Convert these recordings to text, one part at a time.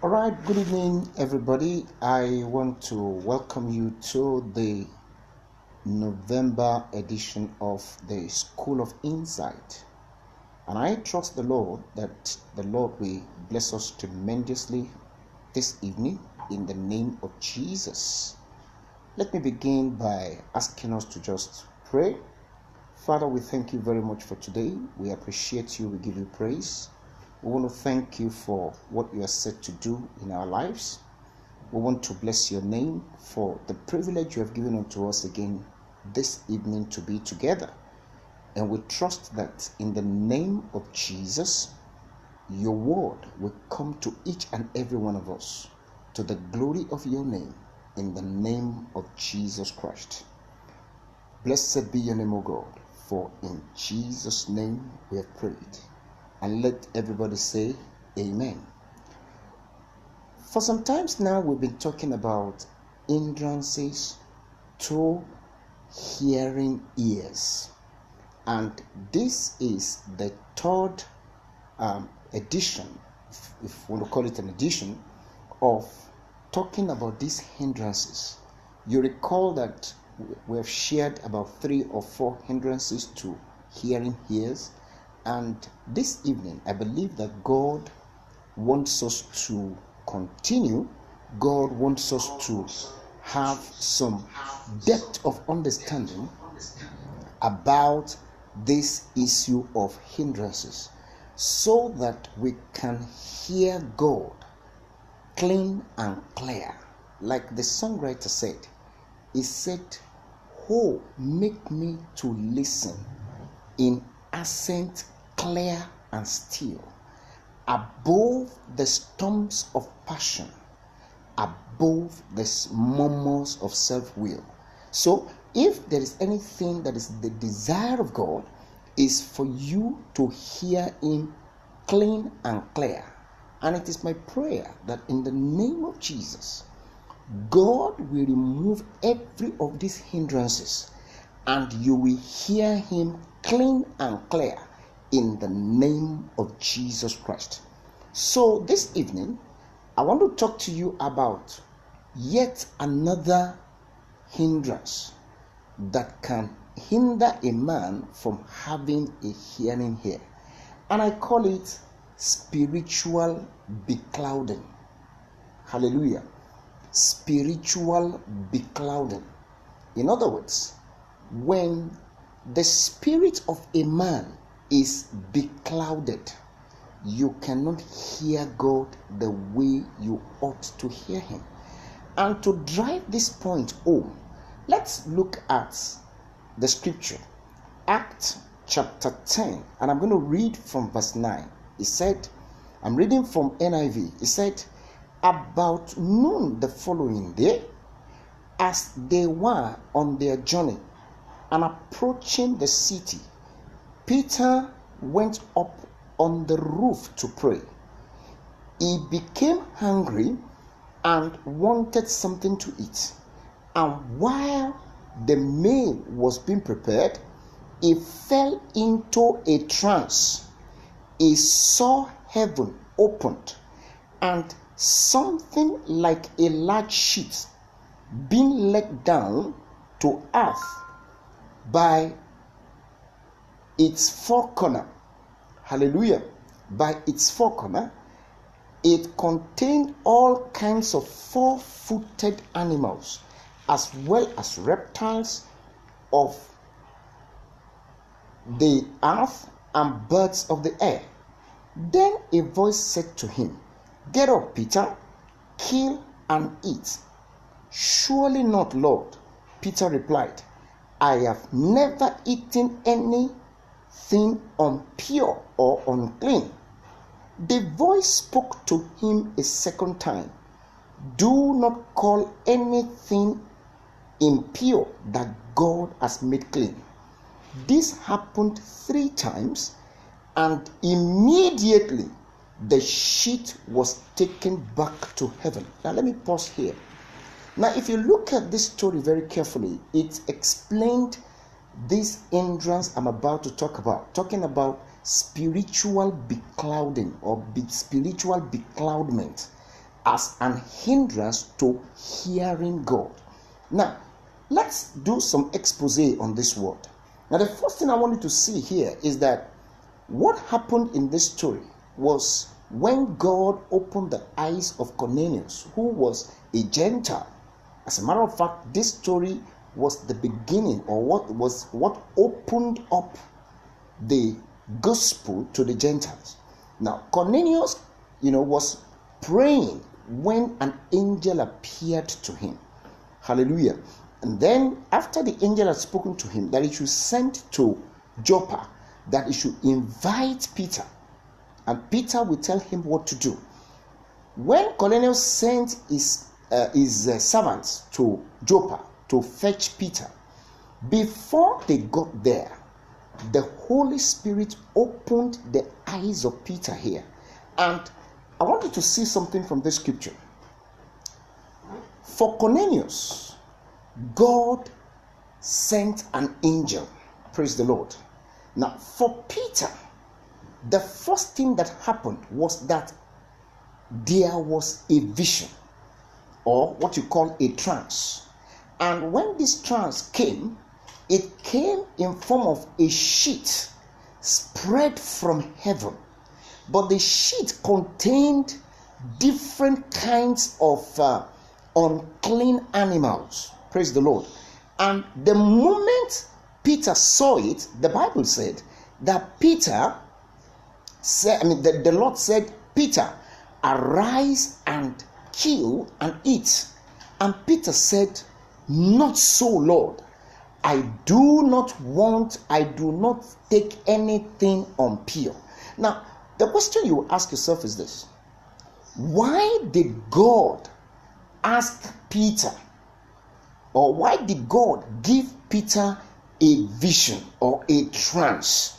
All right, good evening, everybody. I want to welcome you to the November edition of the School of Insight. And I trust the Lord that the Lord will bless us tremendously this evening in the name of Jesus. Let me begin by asking us to just pray. Father, we thank you very much for today. We appreciate you. We give you praise. We want to thank you for what you are set to do in our lives. We want to bless your name for the privilege you have given unto us again this evening to be together. And we trust that in the name of Jesus, your word will come to each and every one of us to the glory of your name in the name of Jesus Christ. Blessed be your name, O God, for in Jesus' name we have prayed. And let everybody say, Amen. For some times now, we've been talking about hindrances to hearing ears. And this is the third um, edition, if, we want to call it an edition, of talking about these hindrances. You recall that we have shared about three or four hindrances to hearing ears. And this evening, I believe that God wants us to continue. God wants us to have some depth of understanding about this issue of hindrances so that we can hear God clean and clear. Like the songwriter said, he said, Oh, make me to listen in accent clear and still, above the storms of passion, above the murmurs of self will. So, if there is anything that is the desire of God, is for you to hear Him clean and clear. And it is my prayer that in the name of Jesus, God will remove every of these hindrances and you will hear Him clean and clear in the name of Jesus Christ. So, this evening, I want to talk to you about yet another hindrance that can hinder a man from having a hearing here. And I call it spiritual beclouding. Hallelujah. Spiritual beclouding. In other words, when the spirit of a man is beclouded, you cannot hear God the way you ought to hear Him. And to drive this point home, let's look at the scripture, Act chapter 10, and I'm going to read from verse 9. He said, I'm reading from NIV. He said, About noon the following day, as they were on their journey and approaching the city, Peter went up on the roof to pray. He became hungry and wanted something to eat. And while the meal was being prepared, he fell into a trance. He saw heaven opened and something like a large sheet being let down to earth by its four corner. Hallelujah. By its four corner, it contained all kinds of four footed animals as well as reptiles of the earth and birds of the air. Then a voice said to him, Get up, Peter, kill and eat. Surely not, Lord. Peter replied, I have never eaten anything impure or unclean. The voice spoke to him a second time Do not call anything impure that God has made clean. This happened three times, and immediately the sheet was taken back to heaven. Now, let me pause here. Now, if you look at this story very carefully, it explained this hindrance I'm about to talk about, talking about spiritual beclouding or spiritual becloudment as an hindrance to hearing God. Now, let's do some expose on this word. Now, the first thing I wanted to see here is that what happened in this story was when God opened the eyes of Cornelius, who was a Gentile. As a matter of fact, this story was the beginning or what was what opened up the gospel to the Gentiles. Now, Cornelius, you know, was praying when an angel appeared to him. Hallelujah. And then, after the angel had spoken to him, that he should send to Joppa, that he should invite Peter, and Peter will tell him what to do. When Cornelius sent his, uh, his uh, servants to Joppa to fetch Peter, before they got there, the Holy Spirit opened the eyes of Peter here. And I want you to see something from this scripture. For Cornelius, God sent an angel. Praise the Lord. Now, for Peter, the first thing that happened was that there was a vision or what you call a trance. And when this trance came, it came in form of a sheet spread from heaven. But the sheet contained different kinds of uh, unclean animals. Praise the Lord. And the moment Peter saw it, the Bible said that Peter said, I mean, the, the Lord said, Peter, arise and kill and eat. And Peter said, Not so, Lord. I do not want, I do not take anything on unpure. Now, the question you ask yourself is this Why did God ask Peter, or why did God give Peter a vision or a trance?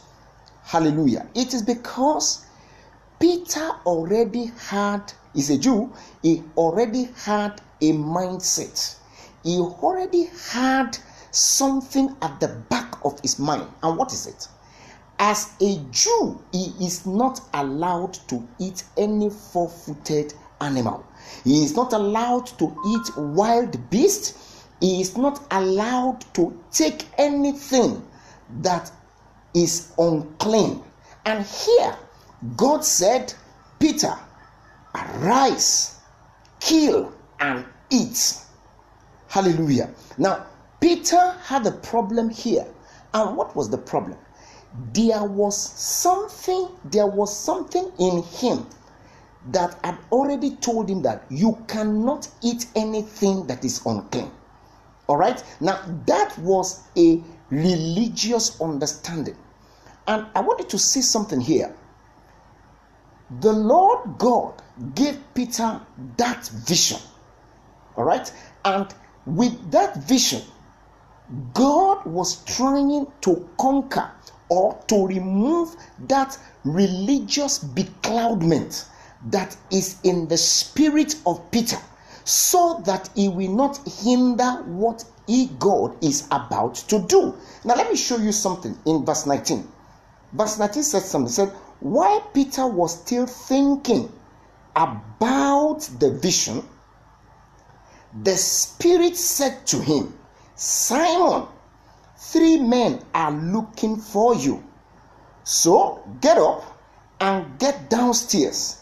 Hallelujah. It is because Peter already had, he's a Jew, he already had a mindset. He already had something at the back of his mind. And what is it? As a Jew, he is not allowed to eat any four footed animal. He is not allowed to eat wild beast. He is not allowed to take anything that is unclean. And here, God said, Peter, arise, kill, and eat. Hallelujah. Now, Peter had a problem here. And what was the problem? There was something, there was something in him that had already told him that you cannot eat anything that is unclean. All right? Now, that was a religious understanding. And I wanted to see something here. The Lord God gave Peter that vision. All right? And with that vision, God was trying to conquer or to remove that religious becloudment that is in the spirit of Peter so that he will not hinder what he God is about to do. Now let me show you something in verse 19. Verse 19 said something. said, while Peter was still thinking about the vision, the Spirit said to him, Simon, three men are looking for you. So get up and get downstairs.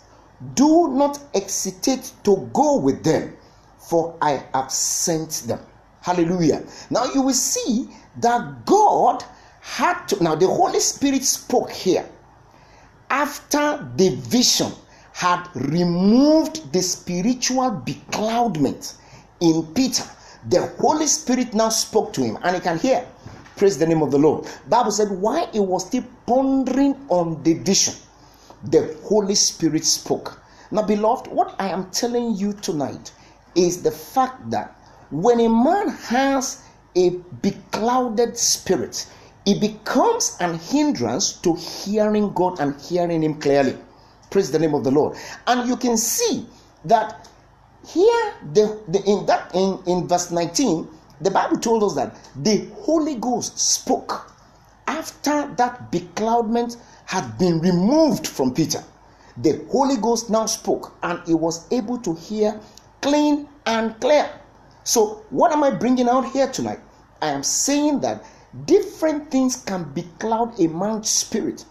Do not hesitate to go with them, for I have sent them. Hallelujah. Now you will see that God had to. Now the Holy Spirit spoke here. After the vision had removed the spiritual becloudment in Peter, the Holy Spirit now spoke to him, and he can hear. Praise the name of the Lord. Bible said, while he was still pondering on the vision, the Holy Spirit spoke. Now, beloved, what I am telling you tonight is the fact that when a man has a beclouded spirit, it becomes an hindrance to hearing God and hearing Him clearly. Praise the name of the Lord. And you can see that here the, the in that in, in verse 19 the bible told us that the holy ghost spoke after that becloudment had been removed from peter the Holy Ghost now spoke and he was able to hear clean and clear. So, what am I bringing out here tonight? I am saying that different things can becloud a man's spirit.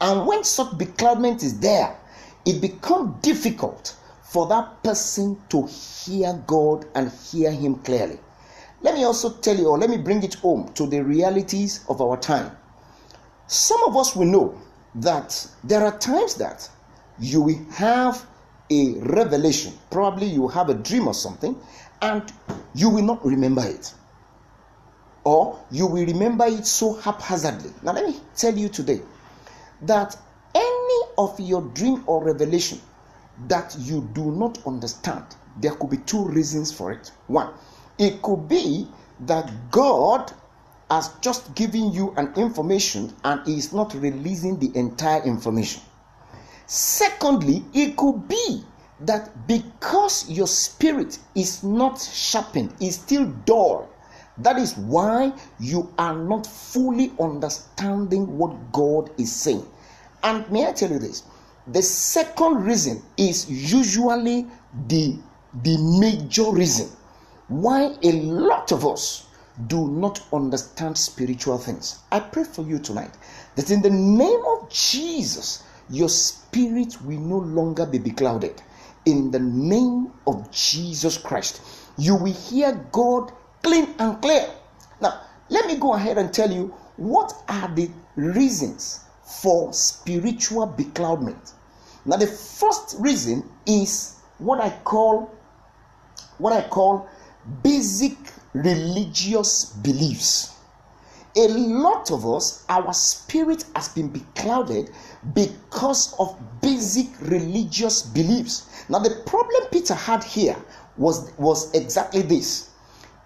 And when such becloudment is there, it becomes difficult for that person to hear God and hear Him clearly. Let me also tell you, or let me bring it home to the realities of our time. Some of us will know that there are times that you will have a revelation, probably you have a dream or something, and you will not remember it. Or you will remember it so haphazardly. Now, let me tell you today that any of your dream or revelation that you do not understand, there could be two reasons for it. One, it could be that God has just given you an information and is not releasing the entire information. Secondly, it could be that because your spirit is not sharpened, is still dull, that is why you are not fully understanding what God is saying. And may I tell you this? The second reason is usually the, the major reason why a lot of us do not understand spiritual things. I pray for you tonight that in the name of Jesus, your spirit will no longer be beclouded. In the name of Jesus Christ, you will hear God clean and clear. Now, let me go ahead and tell you what are the reasons for spiritual becloudment. Now, the first reason is what I call what I call basic religious beliefs. A lot of us, our spirit has been beclouded because of basic religious beliefs. Now, the problem Peter had here was, was exactly this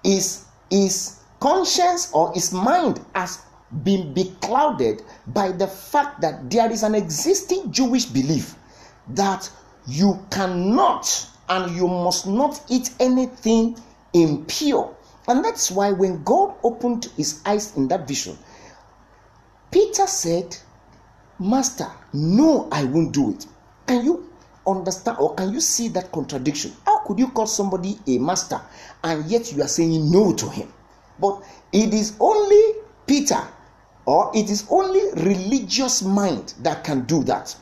is his conscience or his mind has been beclouded by the fact that there is an existing Jewish belief that you cannot and you must not eat anything impure. And that's why when God opened his eyes in that vision, Peter said, Master, no, I won't do it. Can you understand or can you see that contradiction? How could you call somebody a master and yet you are saying no to him? But it is only Peter or it is only religious mind that can do that.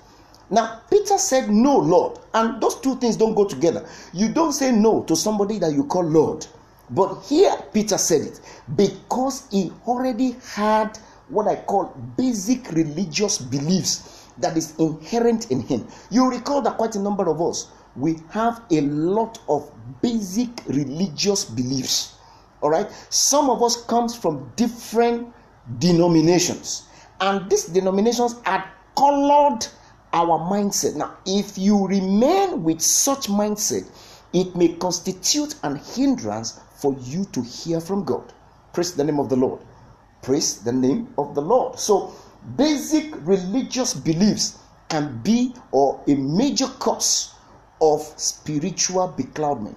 Now, Peter said, No, Lord. And those two things don't go together. You don't say no to somebody that you call Lord. But here, Peter said it because he already had what I call basic religious beliefs that is inherent in him. You recall that quite a number of us, we have a lot of basic religious beliefs. All right. Some of us comes from different denominations, and these denominations are colored our mindset. Now, if you remain with such mindset, it may constitute an hindrance for you to hear from God. Praise the name of the Lord. Praise the name of the Lord. So, basic religious beliefs can be or a major cause of spiritual becloudment.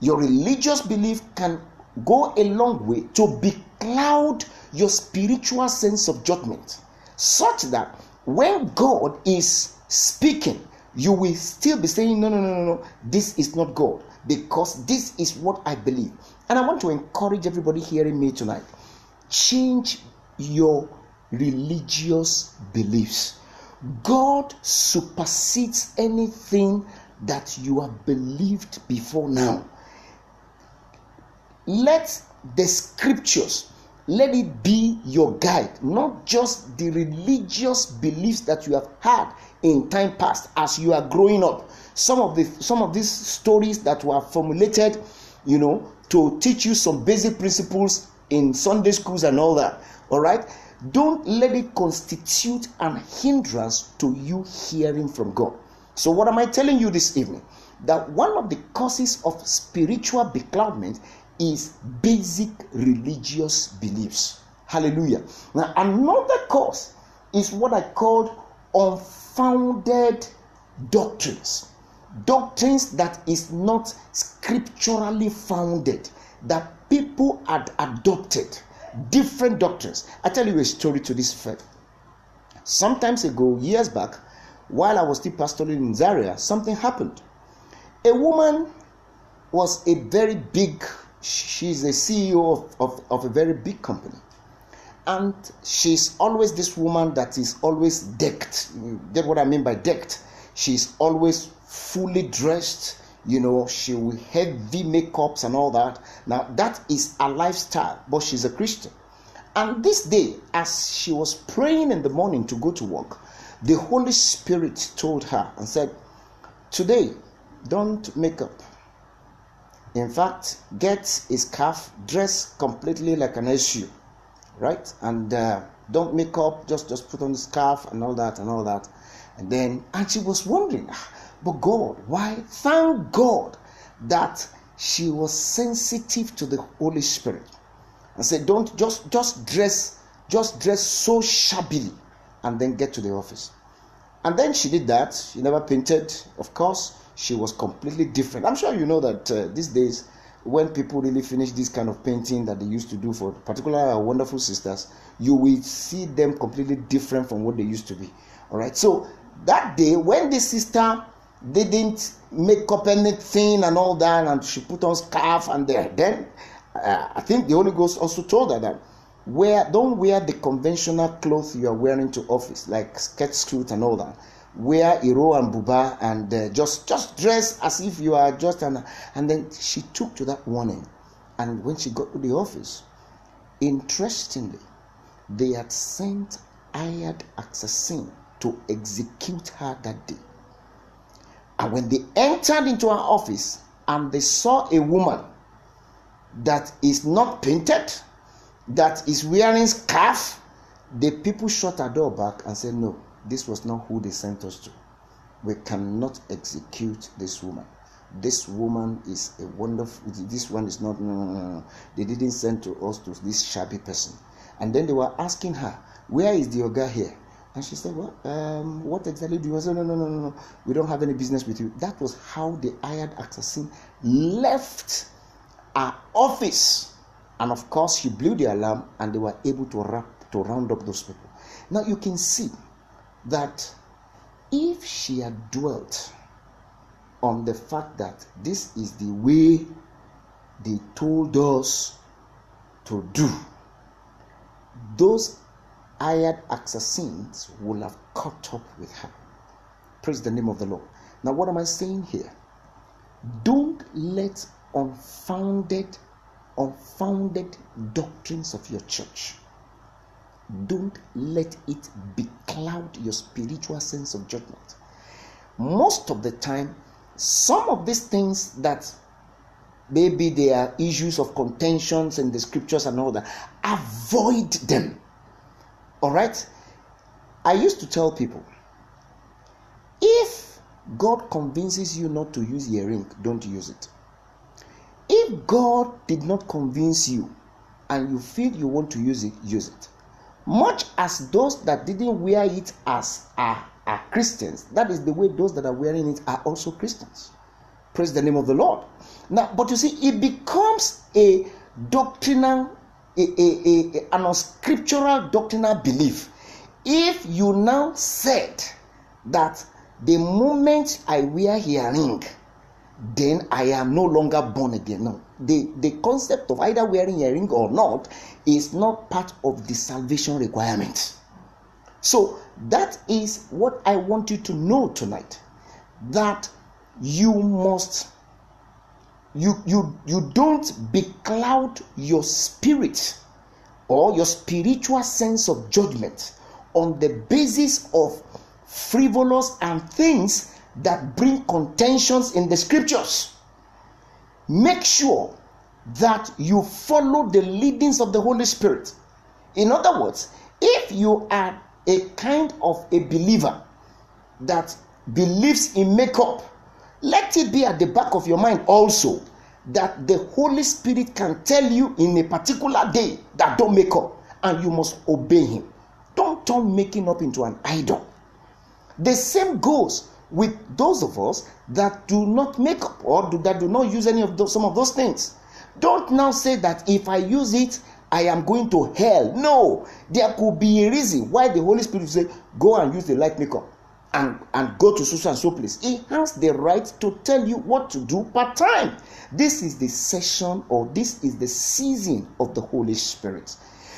Your religious belief can go a long way to becloud your spiritual sense of judgment, such that when God is speaking, you will still be saying, No, no, no, no, no, this is not God because this is what I believe. And I want to encourage everybody hearing me tonight change your religious beliefs. God supersedes anything that you have believed before now. Let the scriptures let it be your guide, not just the religious beliefs that you have had in time past as you are growing up. Some of the some of these stories that were formulated, you know, to teach you some basic principles in Sunday schools and all that. All right? Don't let it constitute an hindrance to you hearing from God. So, what am I telling you this evening? That one of the causes of spiritual becloudment is basic religious beliefs. Hallelujah. Now, another cause is what I called unfounded doctrines. Doctrines that is not scripturally founded, that people had adopted. Different doctrines. I tell you a story to this effect. Sometimes ago, years back, while I was still pastoring in Zaria, something happened. A woman was a very big, she's a CEO of, of, of a very big company. And she's always this woman that is always decked. Get what I mean by decked? She's always fully dressed. You know, she will heavy makeups and all that. Now, that is a lifestyle, but she's a Christian. And this day, as she was praying in the morning to go to work, the Holy Spirit told her and said, Today, don't make up. In fact, get a scarf, dress completely like an SU, right? And uh, don't make up, just, just put on the scarf and all that and all that. And then, and she was wondering, ah, but God, why? Thank God that she was sensitive to the Holy Spirit and said, Don't just just dress, just dress so shabbily and then get to the office. And then she did that. She never painted, of course. She was completely different. I'm sure you know that uh, these days, when people really finish this kind of painting that they used to do for particularly our wonderful sisters, you will see them completely different from what they used to be. All right. So that day, when the sister didn't make up anything and all that, and she put on scarf and there, then uh, I think the Holy Ghost also told her that wear don't wear the conventional clothes you are wearing to office like skirt suit and all that. Wear iro and buba and uh, just just dress as if you are just an and then she took to that warning. And when she got to the office interestingly they had sent hired assassin to execute her that day and when they entered into her office and they saw a woman that is not painted that is wearing scarf, the people shut our door back and said, No, this was not who they sent us to. We cannot execute this woman. This woman is a wonderful, this one is not, no, no, no, They didn't send to us to this shabby person. And then they were asking her, Where is the Oga here? And she said, Well, um, what exactly do you say? No, no, no, no, no. We don't have any business with you. That was how the hired assassin left our office and of course, he blew the alarm and they were able to, wrap, to round up those people. Now you can see that if she had dwelt on the fact that this is the way they told us to do, those hired assassins will have caught up with her. Praise the name of the Lord. Now, what am I saying here? Don't let unfounded unfounded doctrines of your church. Don't let it becloud your spiritual sense of judgment. Most of the time, some of these things that maybe they are issues of contentions in the scriptures and all that, avoid them. All right? I used to tell people if God convinces you not to use earring, don't use it. If God did not convince you and you feel you want to use it, use it. Much as those that didn't wear it as are, are Christians, that is the way those that are wearing it are also Christians. Praise the name of the Lord. Now, but you see, it becomes a doctrinal, a, a, a, an unscriptural doctrinal belief. If you now said that the moment I wear hearing, then I am no longer born again. No, the, the concept of either wearing a ring or not is not part of the salvation requirement. So that is what I want you to know tonight that you must you you you don't becloud your spirit or your spiritual sense of judgment on the basis of frivolous and things that bring contentions in the scriptures. Make sure that you follow the leadings of the Holy Spirit. In other words, if you are a kind of a believer that believes in makeup, let it be at the back of your mind also that the Holy Spirit can tell you in a particular day that don't make up and you must obey Him. Don't turn making up into an idol. The same goes with those of us that do not make up or do, that do not use any of those, some of those things. Don't now say that if I use it, I am going to hell. No, there could be a reason why the Holy Spirit say, go and use the light makeup. And, and go to so and so place. He has the right to tell you what to do part time. This is the session or this is the season of the Holy Spirit.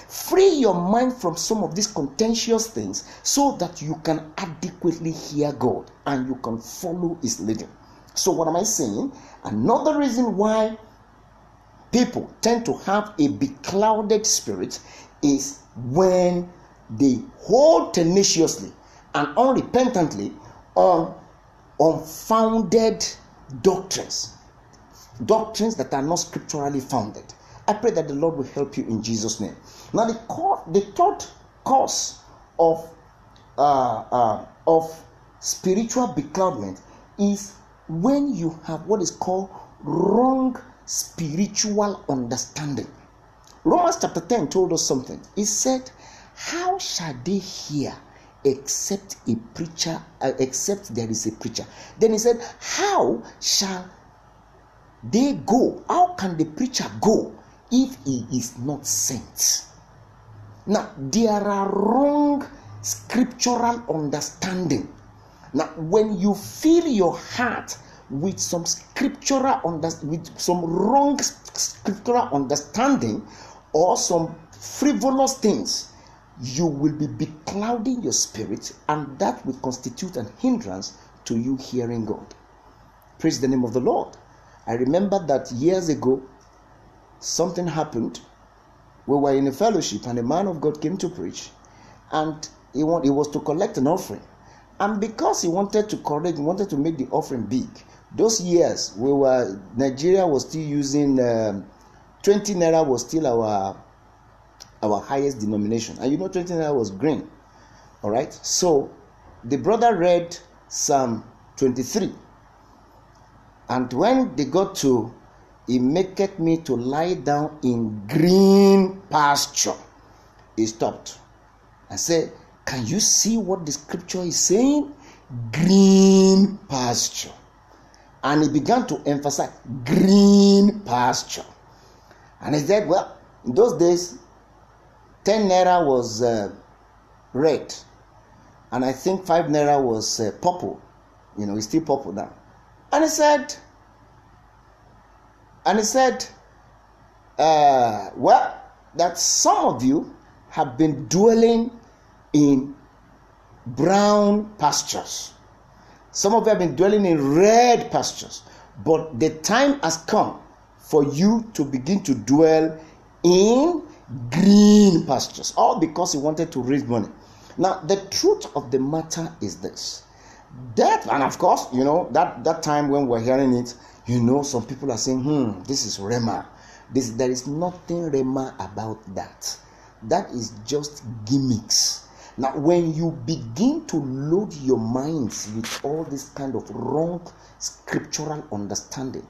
Free your mind from some of these contentious things so that you can adequately hear God and you can follow His leading. So, what am I saying? Another reason why people tend to have a beclouded spirit is when they hold tenaciously and unrepentantly on unfounded doctrines, doctrines that are not scripturally founded. I pray that the Lord will help you in Jesus' name. Now, the, core, the third cause of uh, uh, of spiritual becloudment is when you have what is called wrong spiritual understanding. Romans chapter 10 told us something. He said, How shall they hear except a preacher, uh, except there is a preacher? Then he said, How shall they go? How can the preacher go if he is not sent. Now, there are wrong scriptural understanding. Now, when you fill your heart with some scriptural under, with some wrong scriptural understanding or some frivolous things, you will be beclouding your spirit, and that will constitute an hindrance to you hearing God. Praise the name of the Lord. I remember that years ago, something happened. We were in a fellowship, and a man of God came to preach, and he, want, he was to collect an offering. And because he wanted to collect, he wanted to make the offering big. Those years, we were Nigeria was still using um, 20 naira was still our our highest denomination, and you know 20 naira was green. All right, so the brother read Psalm 23, and when they got to he maketh me to lie down in green pasture. He stopped. and said, Can you see what the scripture is saying? Green pasture. And he began to emphasize green pasture. And he said, Well, in those days, 10 naira was uh, red. And I think 5 naira was uh, purple. You know, it's still purple now. And he said, and he said, uh, Well, that some of you have been dwelling in brown pastures. Some of you have been dwelling in red pastures. But the time has come for you to begin to dwell in green pastures. All because he wanted to raise money. Now, the truth of the matter is this. That, and of course, you know, that, that time when we're hearing it, you know, some people are saying, hmm, this is Rhema. This, there is nothing Rhema about that. That is just gimmicks. Now, when you begin to load your minds with all this kind of wrong scriptural understanding,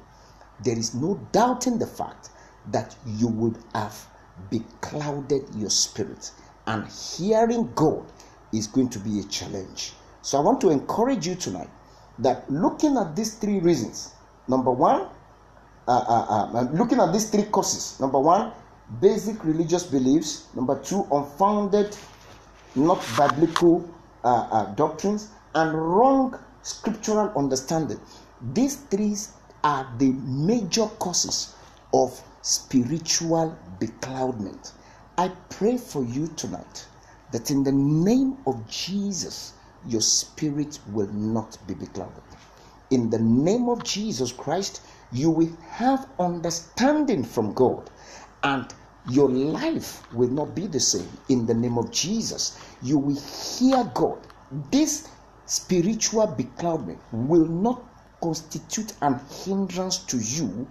there is no doubting the fact that you would have beclouded your spirit. And hearing God is going to be a challenge. So I want to encourage you tonight that looking at these three reasons, Number one, uh, uh, uh, looking at these three causes. Number one, basic religious beliefs. Number two, unfounded, not biblical uh, uh, doctrines, and wrong scriptural understanding. These three are the major causes of spiritual becloudment. I pray for you tonight that in the name of Jesus, your spirit will not be beclouded in the name of Jesus Christ, you will have understanding from God and your life will not be the same in the name of Jesus. You will hear God. This spiritual becloudment will not constitute an hindrance to you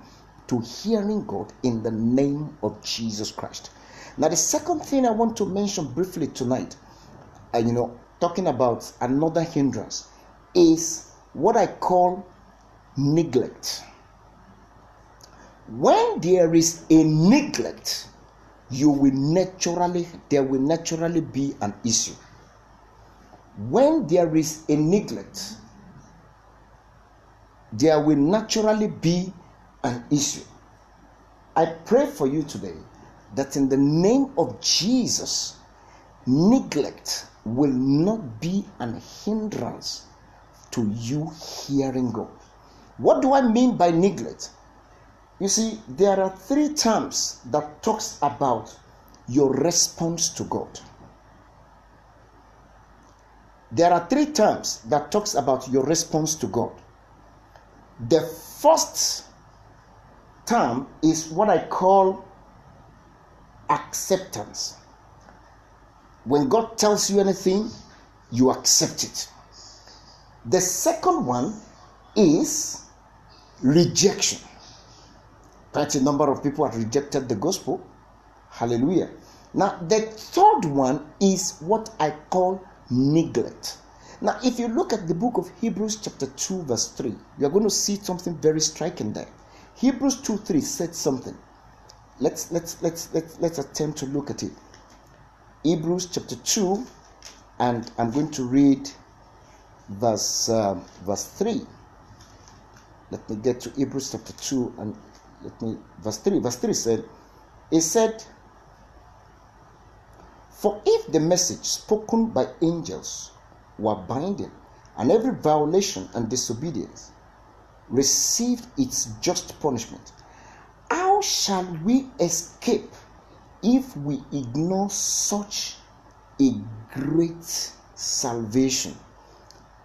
to hearing God in the name of Jesus Christ. Now, the second thing I want to mention briefly tonight, and uh, you know, talking about another hindrance, is what I call neglect. When there is a neglect, you will naturally there will naturally be an issue. When there is a neglect, there will naturally be an issue. I pray for you today that in the name of Jesus, neglect will not be an hindrance to you hearing God. What do I mean by neglect? You see, there are three terms that talks about your response to God. There are three terms that talks about your response to God. The first term is what I call acceptance. When God tells you anything, you accept it. The second one is rejection. Quite a number of people have rejected the gospel. Hallelujah. Now, the third one is what I call neglect. Now, if you look at the book of Hebrews, chapter 2, verse 3, you're going to see something very striking there. Hebrews 2 3 said something. Let's let's let's let's let's attempt to look at it. Hebrews chapter 2, and I'm going to read verse um, verse 3. Let me get to Hebrews chapter 2 and let me verse 3. Verse 3 said, It said, For if the message spoken by angels were binding, and every violation and disobedience received its just punishment, how shall we escape if we ignore such a great salvation?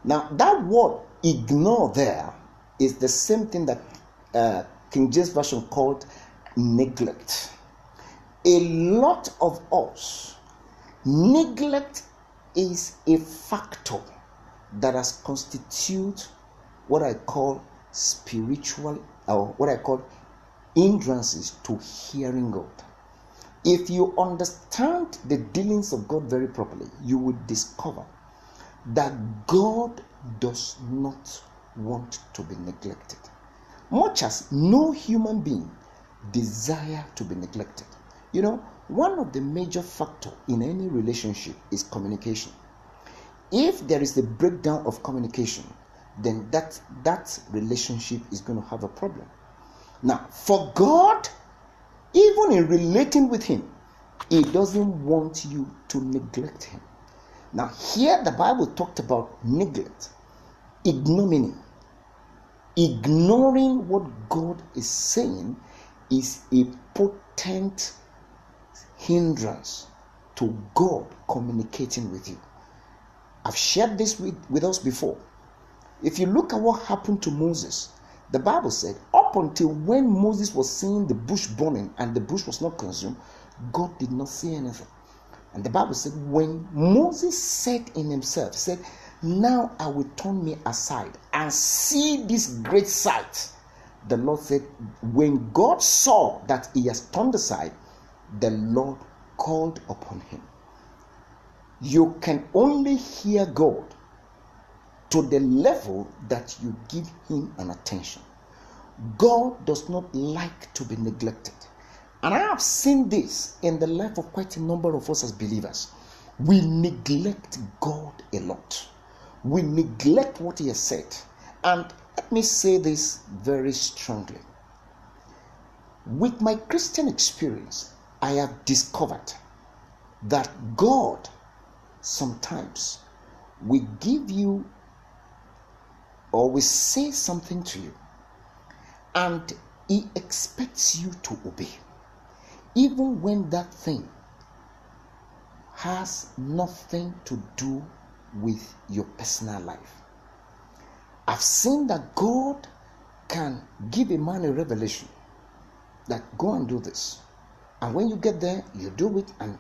Now, that word ignore there is the same thing that uh, King James Version called neglect. A lot of us, neglect is a factor that has constituted what I call spiritual or what I call hindrances to hearing God. If you understand the dealings of God very properly, you will discover that God does not want to be neglected. Much as no human being desire to be neglected. You know, one of the major factor in any relationship is communication. If there is a breakdown of communication, then that that relationship is going to have a problem. Now, for God, even in relating with him, he doesn't want you to neglect him. Now, here the Bible talked about neglect, ignominy. Ignoring what God is saying is a potent hindrance to God communicating with you. I've shared this with, with us before. If you look at what happened to Moses, the Bible said, up until when Moses was seeing the bush burning and the bush was not consumed, God did not see anything. And the Bible said, when Moses said in himself, said, Now I will turn me aside and see this great sight. The Lord said, When God saw that he has turned aside, the Lord called upon him. You can only hear God to the level that you give him an attention. God does not like to be neglected. And I have seen this in the life of quite a number of us as believers. We neglect God a lot. We neglect what He has said. And let me say this very strongly. With my Christian experience, I have discovered that God sometimes will give you or will say something to you and He expects you to obey even when that thing has nothing to do with your personal life. I've seen that God can give a man a revelation that go and do this. And when you get there, you do it and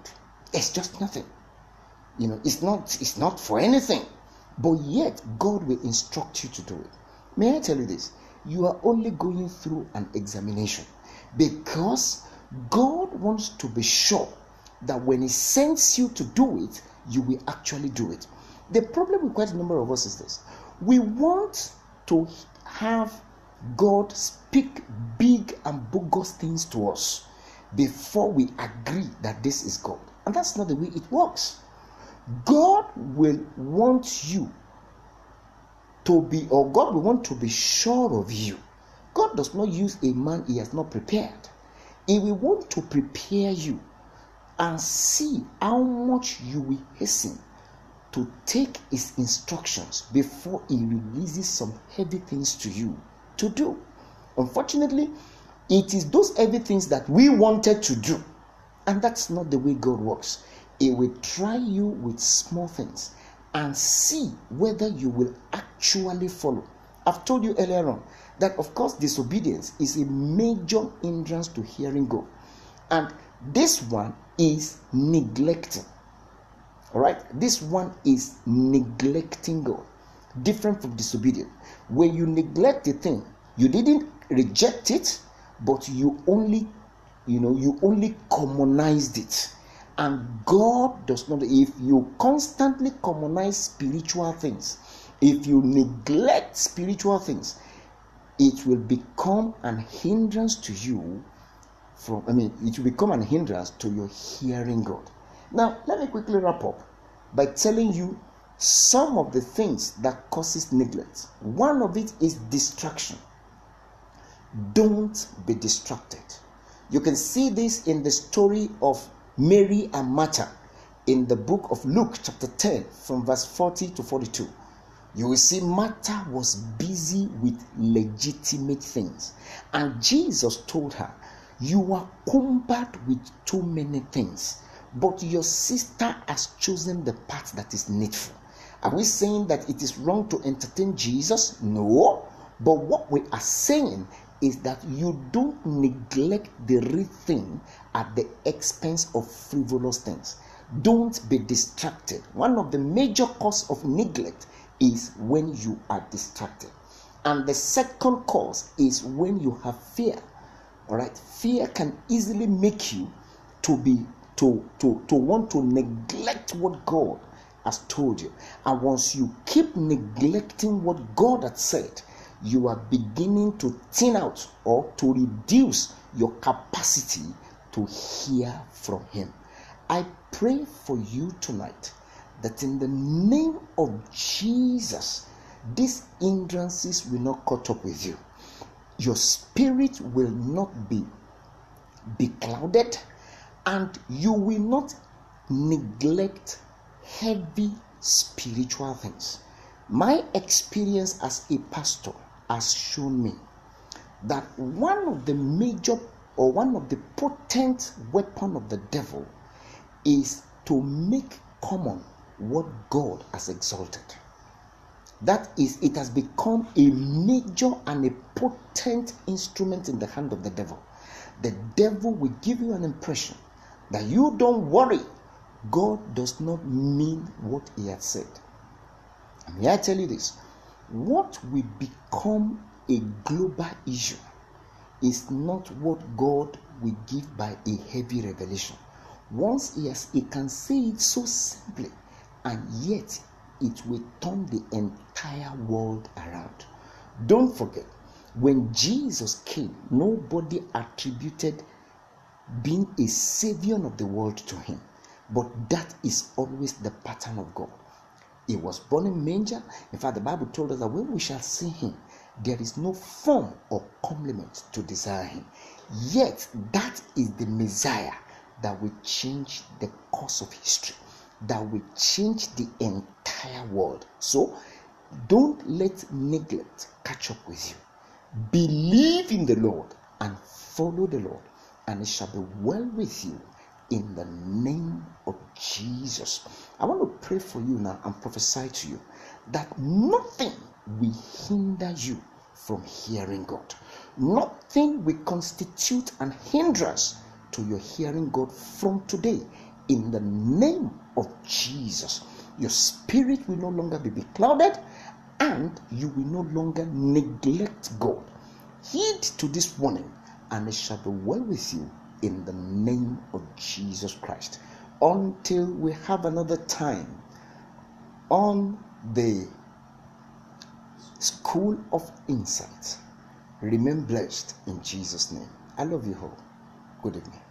it's just nothing. You know, it's not it's not for anything. But yet God will instruct you to do it. May I tell you this? You are only going through an examination because God wants to be sure that when He sends you to do it, you will actually do it. The problem with quite a number of us is this we want to have God speak big and bogus things to us before we agree that this is God. And that's not the way it works. God will want you to be, or God will want to be sure of you. God does not use a man he has not prepared. He will want to prepare you and see how much you will hasten to take his instructions before he releases some heavy things to you to do. Unfortunately, it is those heavy things that we wanted to do, and that's not the way God works. He will try you with small things and see whether you will actually follow. I've told you earlier on that, of course, disobedience is a major hindrance to hearing God, and this one is neglecting. All right, this one is neglecting God, different from disobedience. When you neglect the thing, you didn't reject it, but you only, you know, you only commonized it. And God does not, if you constantly commonize spiritual things, if you neglect spiritual things, it will become an hindrance to you from, I mean, it will become an hindrance to your hearing God. Now, let me quickly wrap up by telling you some of the things that causes neglect. One of it is distraction. Don't be distracted. You can see this in the story of Mary and Martha in the book of Luke, chapter 10, from verse 40 to 42. You will see Martha was busy with legitimate things, and Jesus told her, You are cumbered with too many things but your sister has chosen the path that is needful. Are we saying that it is wrong to entertain Jesus? No. But what we are saying is that you don't neglect the real thing at the expense of frivolous things. Don't be distracted. One of the major cause of neglect is when you are distracted. And the second cause is when you have fear. All right, fear can easily make you to be to, to, to want to neglect what God has told you. And once you keep neglecting what God has said, you are beginning to thin out or to reduce your capacity to hear from Him. I pray for you tonight that in the name of Jesus, these hindrances will not cut up with you. Your spirit will not be beclouded and you will not neglect heavy spiritual things. My experience as a pastor has shown me that one of the major or one of the potent weapon of the devil is to make common what God has exalted. That is, it has become a major and a potent instrument in the hand of the devil. The devil will give you an impression that you don't worry. God does not mean what He has said. May I tell you this? What will become a global issue is not what God will give by a heavy revelation. Once he, has, he can say it so simply, and yet it will turn the entire world around. Don't forget, when Jesus came, nobody attributed being a savior of the world to him. But that is always the pattern of God. He was born in manger. In fact, the Bible told us that when we shall see him, there is no form or complement to desire him. Yet, that is the Messiah that will change the course of history, that will change the entire world. So, don't let neglect catch up with you. Believe in the Lord and follow the Lord and it shall be well with you in the name of Jesus. I want to pray for you now and prophesy to you that nothing will hinder you from hearing God. Nothing will constitute an hindrance to your hearing God from today in the name of Jesus. Your spirit will no longer be beclouded and you will no longer neglect God. Heed to this warning and it shall be well with you in the name of Jesus Christ. Until we have another time on the School of Insight. Remain blessed in Jesus' name. I love you all. Good evening.